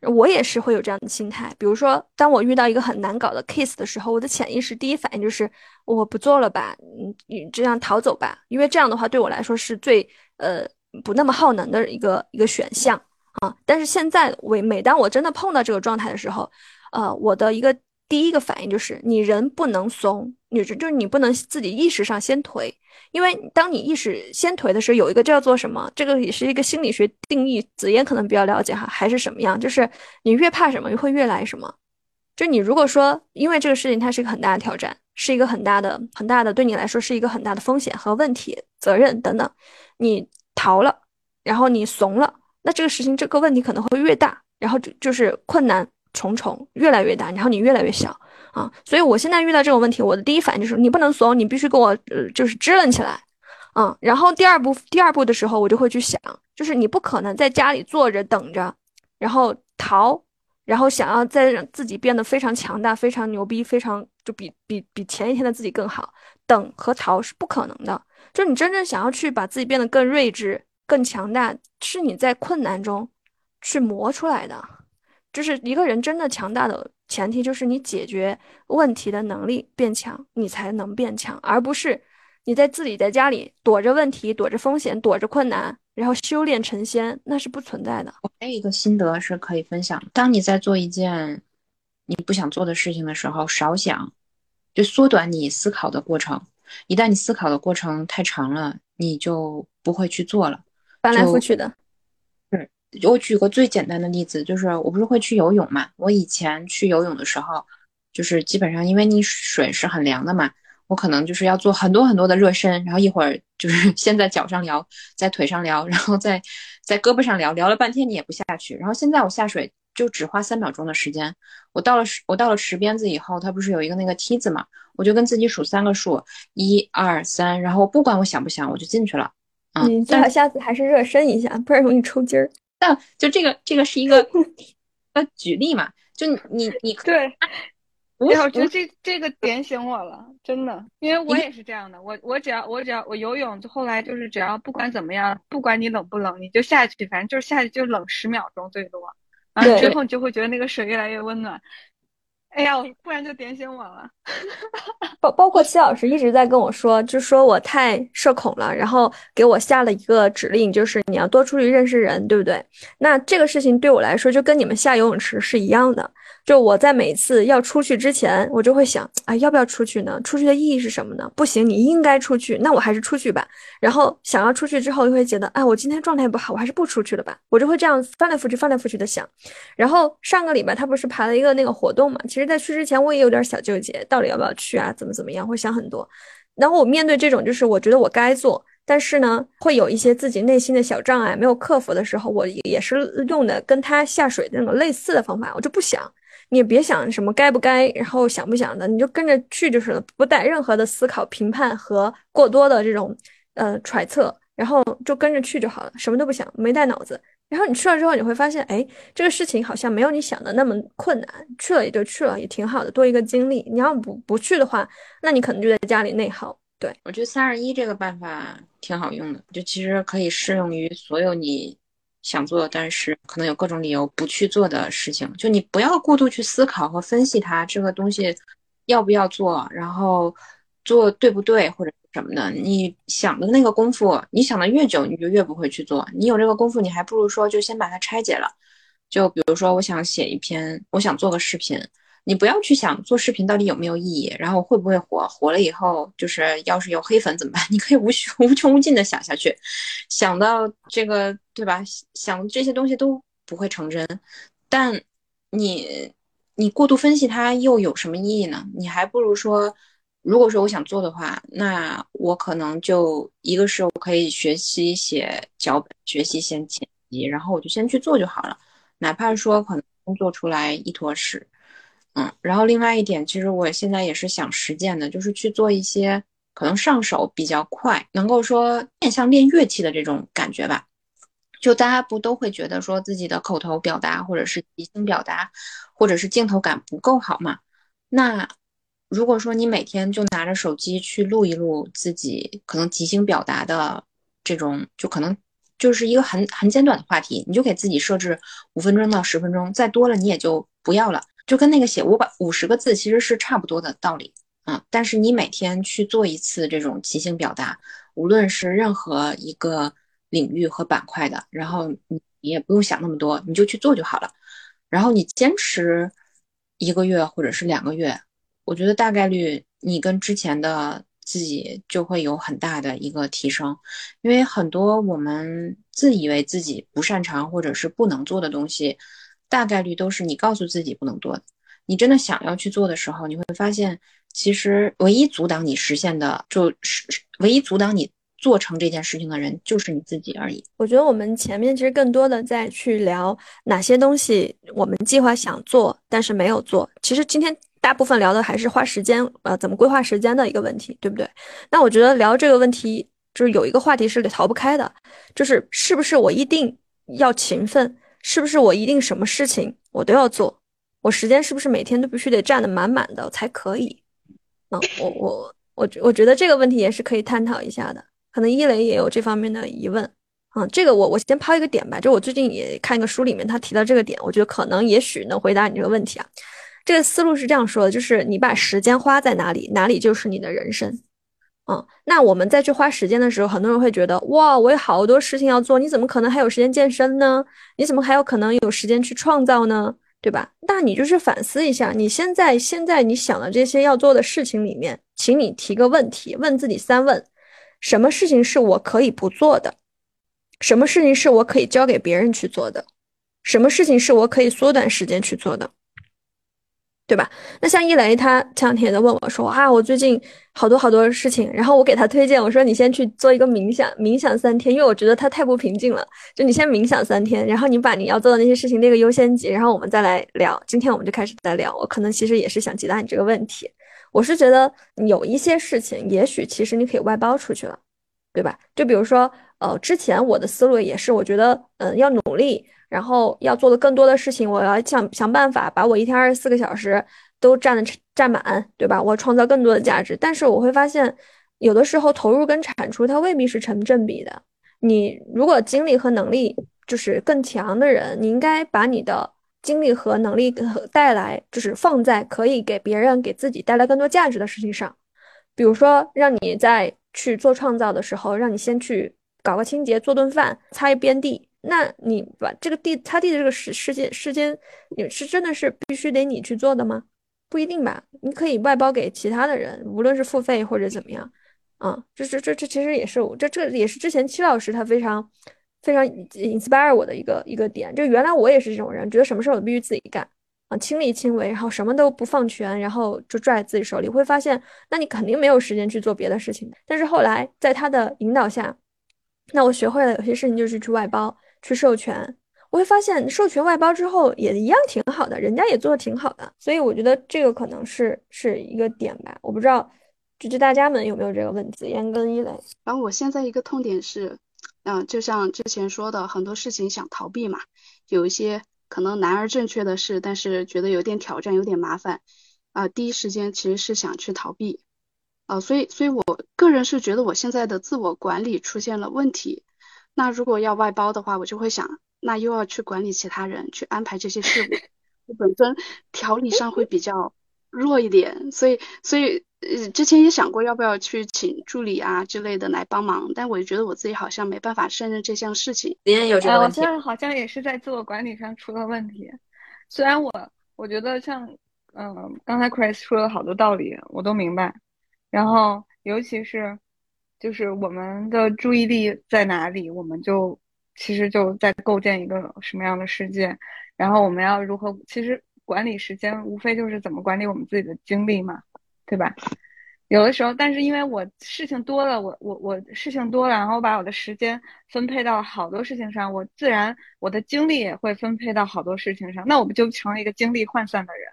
Speaker 2: 我也是会有这样的心态。比如说，当我遇到一个很难搞的 case 的时候，我的潜意识第一反应就是我不做了吧，嗯，你这样逃走吧，因为这样的话对我来说是最呃不那么耗能的一个一个选项啊。但是现在，我每当我真的碰到这个状态的时候，呃，我的一个第一个反应就是你人不能怂，你就是你不能自己意识上先颓。因为当你意识先颓的时候，有一个叫做什么？这个也是一个心理学定义，子嫣可能比较了解哈，还是什么样？就是你越怕什么，会越来什么。就你如果说因为这个事情它是一个很大的挑战，是一个很大的、很大的对你来说是一个很大的风险和问题、责任等等，你逃了，然后你怂了，那这个事情这个问题可能会越大，然后就就是困难重重，越来越大，然后你越来越小。啊，所以我现在遇到这种问题，我的第一反应就是你不能怂，你必须给我呃，就是支棱起来，嗯，然后第二步，第二步的时候，我就会去想，就是你不可能在家里坐着等着，然后逃，然后想要再让自己变得非常强大、非常牛逼、非常就比比比前一天的自己更好，等和逃是不可能的。就你真正想要去把自己变得更睿智、更强大，是你在困难中去磨出来的，就是一个人真的强大的。前提就是你解决问题的能力变强，你才能变强，而不是你在自己在家里躲着问题、躲着风险、躲着困难，然后修炼成仙，那是不存在的。
Speaker 3: 我还有一个心得是可以分享：当你在做一件你不想做的事情的时候，少想，就缩短你思考的过程。一旦你思考的过程太长了，你就不会去做了，
Speaker 2: 翻来覆去的。
Speaker 3: 嗯我举个最简单的例子，就是我不是会去游泳嘛？我以前去游泳的时候，就是基本上因为你水是很凉的嘛，我可能就是要做很多很多的热身，然后一会儿就是 先在脚上聊，在腿上聊，然后在在胳膊上聊聊了半天你也不下去。然后现在我下水就只花三秒钟的时间，我到了我到了池边子以后，它不是有一个那个梯子嘛？我就跟自己数三个数，一二三，然后不管我想不想，我就进去了。
Speaker 2: 你最好下次还是热身一下，不然容易抽筋儿。
Speaker 3: 但就这个，这个是一个呃举例嘛？就你你
Speaker 1: 对，哎，我觉得这这个点醒我了，真的，因为我也是这样的。我我只要我只要我游泳，就后来就是只要不管怎么样，不管你冷不冷，你就下去，反正就是下去就冷十秒钟最多，然后之后你就会觉得那个水越来越温暖。哎呀，不然就点醒我了。
Speaker 2: 包包括齐老师一直在跟我说，就说我太社恐了，然后给我下了一个指令，就是你要多出去认识人，对不对？那这个事情对我来说，就跟你们下游泳池是一样的。就我在每次要出去之前，我就会想，哎，要不要出去呢？出去的意义是什么呢？不行，你应该出去，那我还是出去吧。然后想要出去之后，又会觉得，哎，我今天状态不好，我还是不出去了吧。我就会这样翻来覆去、翻来覆去的想。然后上个礼拜他不是排了一个那个活动嘛？其实，在去之前我也有点小纠结，到底要不要去啊？怎么怎么样？会想很多。然后我面对这种，就是我觉得我该做，但是呢，会有一些自己内心的小障碍没有克服的时候，我也是用的跟他下水的那种类似的方法，我就不想。你也别想什么该不该，然后想不想的，你就跟着去就是了，不带任何的思考、评判和过多的这种呃揣测，然后就跟着去就好了，什么都不想，没带脑子。然后你去了之后，你会发现，哎，这个事情好像没有你想的那么困难，去了也就去了，也挺好的，多一个经历。你要不不去的话，那你可能就在家里内耗。对
Speaker 3: 我觉得三二一这个办法挺好用的，就其实可以适用于所有你。想做，但是可能有各种理由不去做的事情，就你不要过度去思考和分析它这个东西要不要做，然后做对不对或者什么的，你想的那个功夫，你想的越久，你就越不会去做。你有这个功夫，你还不如说就先把它拆解了。就比如说，我想写一篇，我想做个视频，你不要去想做视频到底有没有意义，然后会不会火，火了以后就是要是有黑粉怎么办？你可以无穷无穷无尽的想下去，想到这个对吧？想这些东西都不会成真，但你你过度分析它又有什么意义呢？你还不如说。如果说我想做的话，那我可能就一个是我可以学习写脚本，学习先剪辑，然后我就先去做就好了，哪怕说可能做出来一坨屎，嗯，然后另外一点，其实我现在也是想实践的，就是去做一些可能上手比较快，能够说面向练乐器的这种感觉吧。就大家不都会觉得说自己的口头表达或者是即兴表达，或者是镜头感不够好嘛？那。如果说你每天就拿着手机去录一录自己可能即兴表达的这种，就可能就是一个很很简短的话题，你就给自己设置五分钟到十分钟，再多了你也就不要了，就跟那个写五百五十个字其实是差不多的道理啊。但是你每天去做一次这种即兴表达，无论是任何一个领域和板块的，然后你你也不用想那么多，你就去做就好了。然后你坚持一个月或者是两个月。我觉得大概率你跟之前的自己就会有很大的一个提升，因为很多我们自以为自己不擅长或者是不能做的东西，大概率都是你告诉自己不能做的。你真的想要去做的时候，你会发现，其实唯一阻挡你实现的，就是唯一阻挡你做成这件事情的人，就是你自己而已。
Speaker 2: 我觉得我们前面其实更多的在去聊哪些东西我们计划想做，但是没有做。其实今天。大部分聊的还是花时间，呃，怎么规划时间的一个问题，对不对？那我觉得聊这个问题，就是有一个话题是逃不开的，就是是不是我一定要勤奋，是不是我一定什么事情我都要做，我时间是不是每天都必须得占得满满的才可以？嗯，我我我我觉得这个问题也是可以探讨一下的，可能一雷也有这方面的疑问。嗯，这个我我先抛一个点吧，就我最近也看一个书里面他提到这个点，我觉得可能也许能回答你这个问题啊。这个思路是这样说的，就是你把时间花在哪里，哪里就是你的人生。嗯，那我们再去花时间的时候，很多人会觉得，哇，我有好多事情要做，你怎么可能还有时间健身呢？你怎么还有可能有时间去创造呢？对吧？那你就是反思一下，你现在现在你想的这些要做的事情里面，请你提个问题，问自己三问：什么事情是我可以不做的？什么事情是我可以交给别人去做的？什么事情是我可以缩短时间去做的？对吧？那像一雷，他前两天也在问我说啊，我最近好多好多事情，然后我给他推荐，我说你先去做一个冥想，冥想三天，因为我觉得他太不平静了。就你先冥想三天，然后你把你要做的那些事情列个优先级，然后我们再来聊。今天我们就开始再聊。我可能其实也是想解答你这个问题。我是觉得有一些事情，也许其实你可以外包出去了，对吧？就比如说，呃，之前我的思路也是，我觉得，嗯，要努力。然后要做的更多的事情，我要想想办法把我一天二十四个小时都占的占满，对吧？我创造更多的价值。但是我会发现，有的时候投入跟产出它未必是成正比的。你如果精力和能力就是更强的人，你应该把你的精力和能力带来，就是放在可以给别人、给自己带来更多价值的事情上。比如说，让你在去做创造的时候，让你先去搞个清洁、做顿饭、擦一遍地。那你把这个地擦地的这个时时间时间，你是真的是必须得你去做的吗？不一定吧，你可以外包给其他的人，无论是付费或者怎么样，啊，这这这这其实也是这这也是之前戚老师他非常非常 inspire 我的一个一个点，就原来我也是这种人，觉得什么事儿我必须自己干啊，亲力亲为，然后什么都不放权，然后就拽在自己手里，会发现那你肯定没有时间去做别的事情。但是后来在他的引导下，那我学会了有些事情就是去外包。去授权，我会发现授权外包之后也一样挺好的，人家也做的挺好的，所以我觉得这个可能是是一个点吧。我不知道，就是大家们有没有这个问题？严跟一雷。
Speaker 4: 然后我现在一个痛点是，嗯，就像之前说的，很多事情想逃避嘛，有一些可能难而正确的事，但是觉得有点挑战，有点麻烦，啊，第一时间其实是想去逃避，啊，所以，所以我个人是觉得我现在的自我管理出现了问题。那如果要外包的话，我就会想，那又要去管理其他人，去安排这些事务，我本身条理上会比较弱一点，所以，所以呃，之前也想过要不要去请助理啊之类的来帮忙，但我觉得我自己好像没办法胜任这项事情。
Speaker 3: 也有这个问题，
Speaker 1: 我现在好像也是在自我管理上出了问题。虽然我我觉得像嗯，刚才 Chris 说了好多道理，我都明白。然后尤其是就是我们的注意力在哪里，我们就其实就在构建一个什么样的世界。然后我们要如何？其实管理时间无非就是怎么管理我们自己的精力嘛。对吧？有的时候，但是因为我事情多了，我我我事情多了，然后我把我的时间分配到好多事情上，我自然我的精力也会分配到好多事情上，那我不就成了一个精力涣散的人？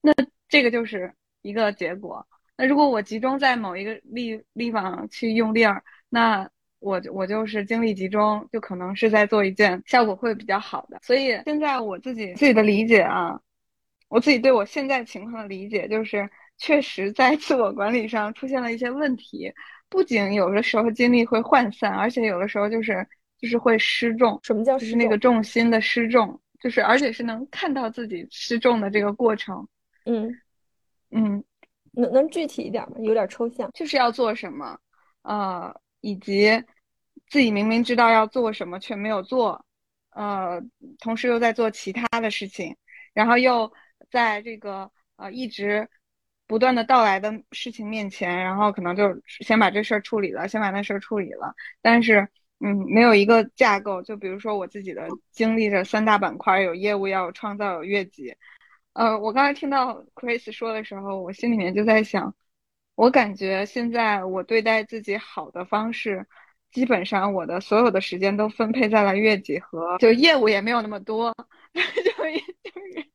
Speaker 1: 那这个就是一个结果。那如果我集中在某一个地地方去用力儿，那我我就是精力集中，就可能是在做一件效果会比较好的。所以现在我自己自己的理解啊，我自己对我现在情况的理解就是。确实在自我管理上出现了一些问题，不仅有的时候精力会涣散，而且有的时候就是就是会失重。
Speaker 2: 什么叫
Speaker 1: 就是那个重心的失重？就是而且是能看到自己失重的这个过程。
Speaker 2: 嗯
Speaker 1: 嗯，
Speaker 2: 能能具体一点吗？有点抽象。
Speaker 1: 就是要做什么，呃，以及自己明明知道要做什么却没有做，呃，同时又在做其他的事情，然后又在这个呃一直。不断的到来的事情面前，然后可能就先把这事儿处理了，先把那事儿处理了。但是，嗯，没有一个架构。就比如说我自己的经历着三大板块，有业务，要有创造，有业绩。呃，我刚才听到 Chris 说的时候，我心里面就在想，我感觉现在我对待自己好的方式，基本上我的所有的时间都分配在了月几和就业务也没有那么多，就 就是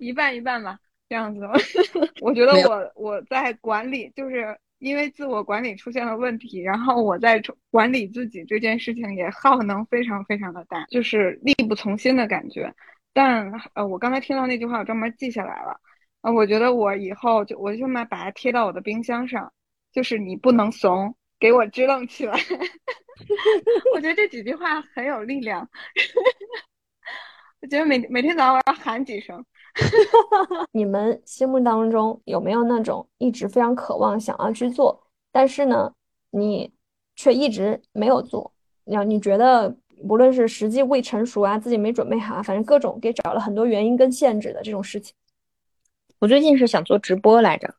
Speaker 1: 一半一半吧。这样子，我觉得我我在管理，就是因为自我管理出现了问题，然后我在管理自己这件事情也耗能非常非常的大，就是力不从心的感觉。但呃，我刚才听到那句话，我专门记下来了。呃，我觉得我以后就我就买把它贴到我的冰箱上，就是你不能怂，给我支棱起来。我觉得这几句话很有力量。我觉得每每天早上我要喊几声。
Speaker 2: 你们心目当中有没有那种一直非常渴望想要去做，但是呢，你却一直没有做？你你觉得无论是时机未成熟啊，自己没准备好，反正各种给找了很多原因跟限制的这种事情。
Speaker 3: 我最近是想做直播来着。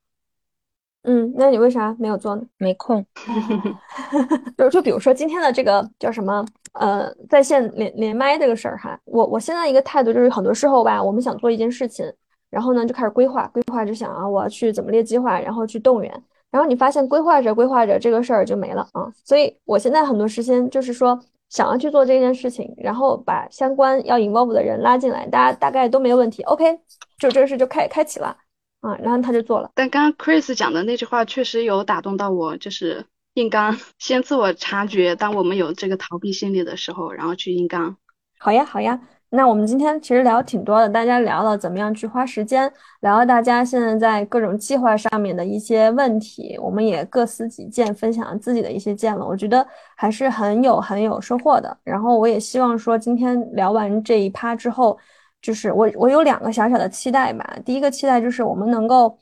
Speaker 2: 嗯，那你为啥没有做呢？
Speaker 3: 没空。
Speaker 2: 就就比如说今天的这个叫什么？呃，在线连连麦这个事儿哈，我我现在一个态度就是，很多时候吧，我们想做一件事情，然后呢就开始规划，规划就想啊，我要去怎么列计划，然后去动员，然后你发现规划着规划着这个事儿就没了啊。所以我现在很多时间就是说，想要去做这件事情，然后把相关要 involve 的人拉进来，大家大概都没有问题，OK，就这个事就开开启了啊，然后他就做了。
Speaker 4: 但刚刚 Chris 讲的那句话确实有打动到我，就是。硬刚，先自我察觉。当我们有这个逃避心理的时候，然后去硬刚。
Speaker 2: 好呀，好呀。那我们今天其实聊挺多的，大家聊了怎么样去花时间，聊了大家现在在各种计划上面的一些问题，我们也各司己见，分享了自己的一些见闻。我觉得还是很有很有收获的。然后我也希望说，今天聊完这一趴之后，就是我我有两个小小的期待吧。第一个期待就是我们能够。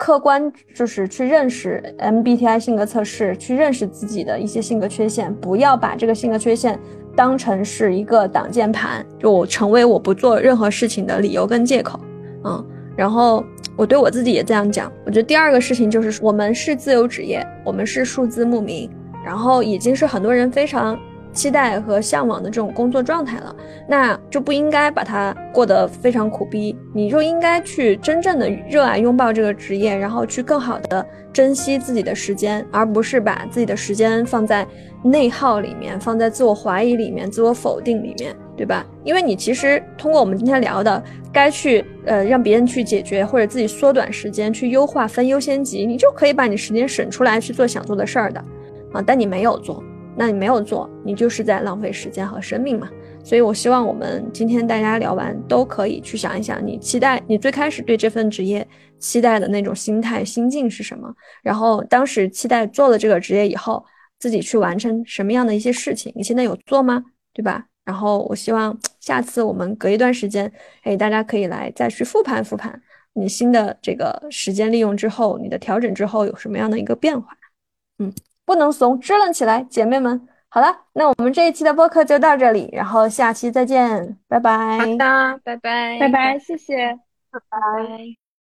Speaker 2: 客观就是去认识 MBTI 性格测试，去认识自己的一些性格缺陷，不要把这个性格缺陷当成是一个挡箭牌，就我成为我不做任何事情的理由跟借口。嗯，然后我对我自己也这样讲。我觉得第二个事情就是，我们是自由职业，我们是数字牧民，然后已经是很多人非常。期待和向往的这种工作状态了，那就不应该把它过得非常苦逼，你就应该去真正的热爱拥抱这个职业，然后去更好的珍惜自己的时间，而不是把自己的时间放在内耗里面，放在自我怀疑里面、自我否定里面，对吧？因为你其实通过我们今天聊的，该去呃让别人去解决，或者自己缩短时间去优化分优先级，你就可以把你时间省出来去做想做的事儿的，啊，但你没有做。那你没有做，你就是在浪费时间和生命嘛。所以，我希望我们今天大家聊完，都可以去想一想，你期待你最开始对这份职业期待的那种心态心境是什么？然后，当时期待做了这个职业以后，自己去完成什么样的一些事情？你现在有做吗？对吧？然后，我希望下次我们隔一段时间，哎，大家可以来再去复盘复盘。你新的这个时间利用之后，你的调整之后有什么样的一个变化？嗯，不能怂，支棱起来，姐妹们。好了，那我们这一期的播客就到这里，然后下期再见，拜拜。
Speaker 3: 好的，拜拜，
Speaker 1: 拜拜，谢谢，拜拜。